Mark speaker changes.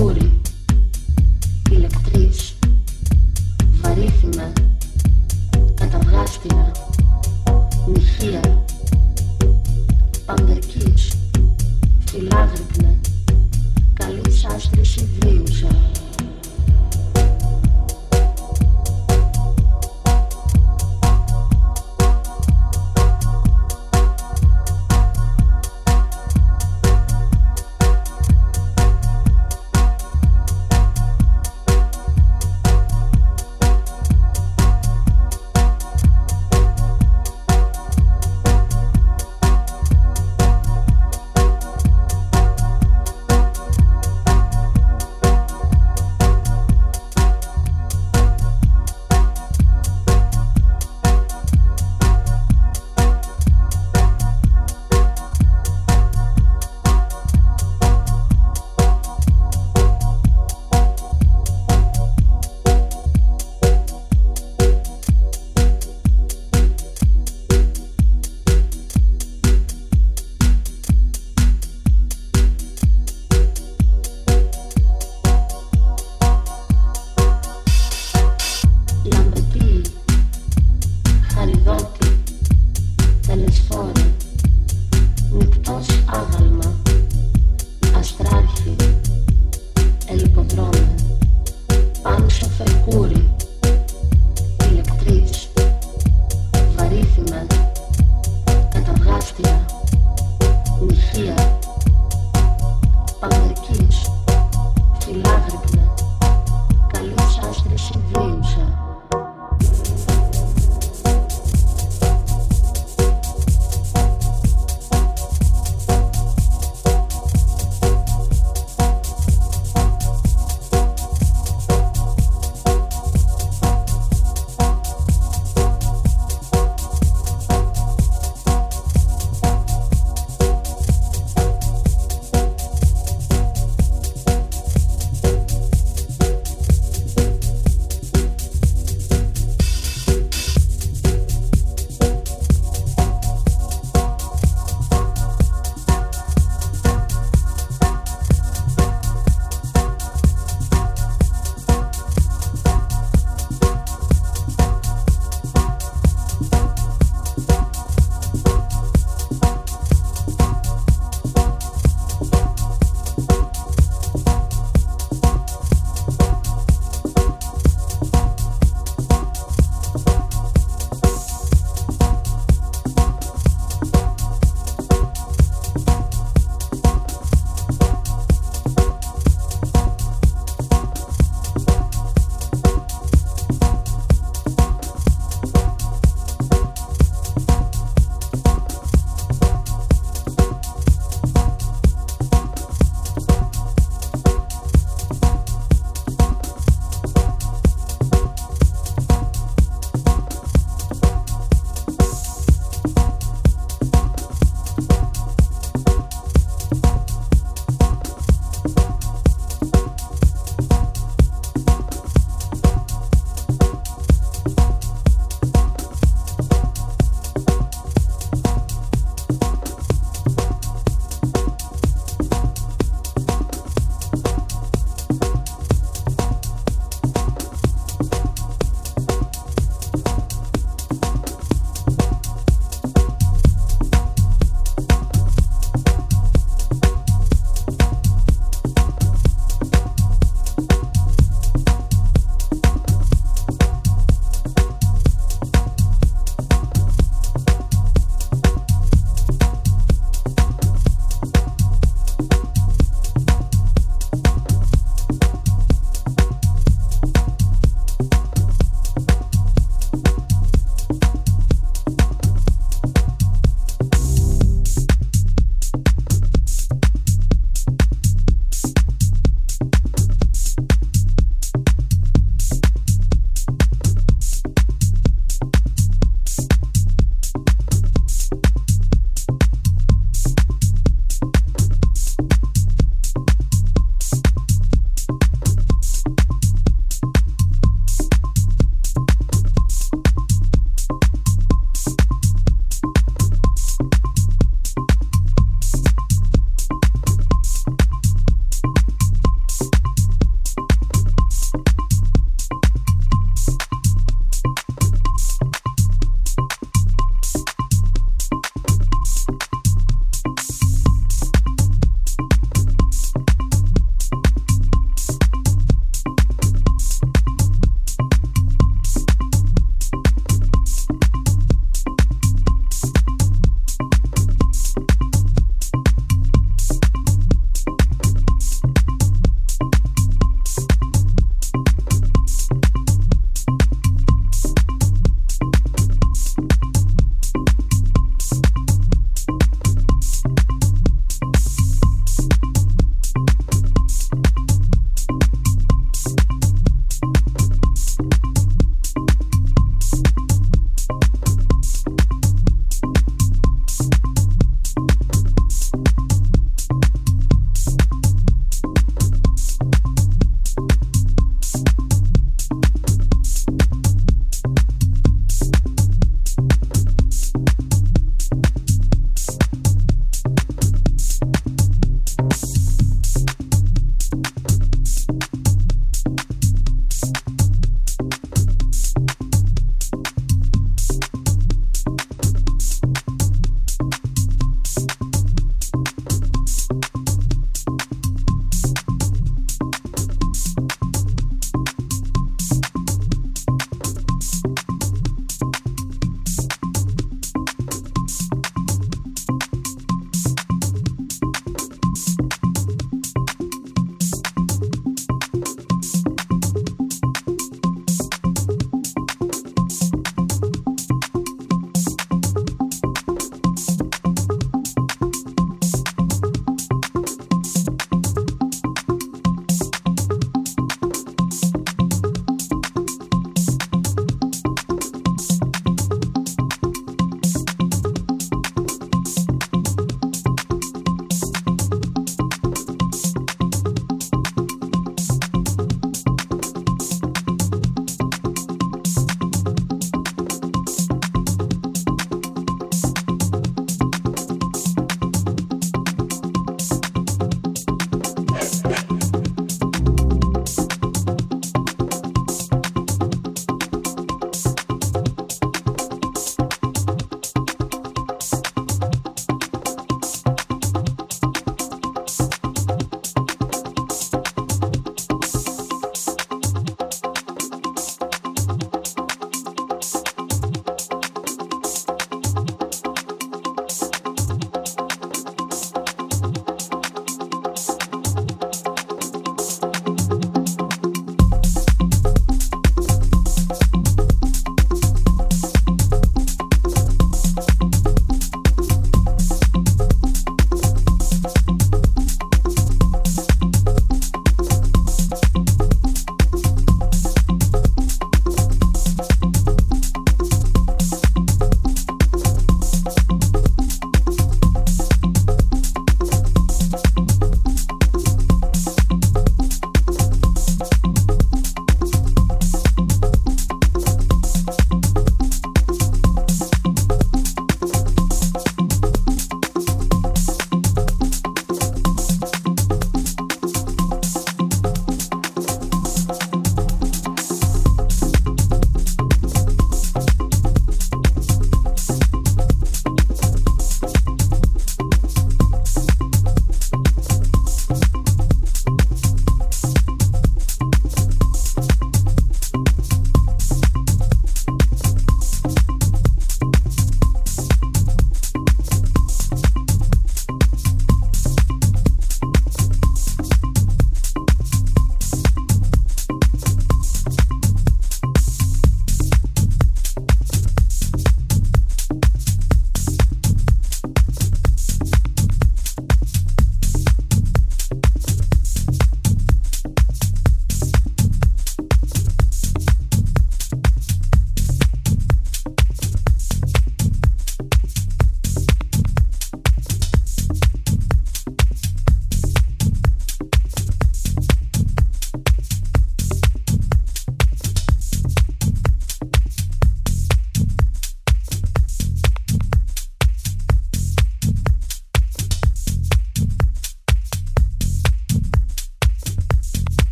Speaker 1: Segure.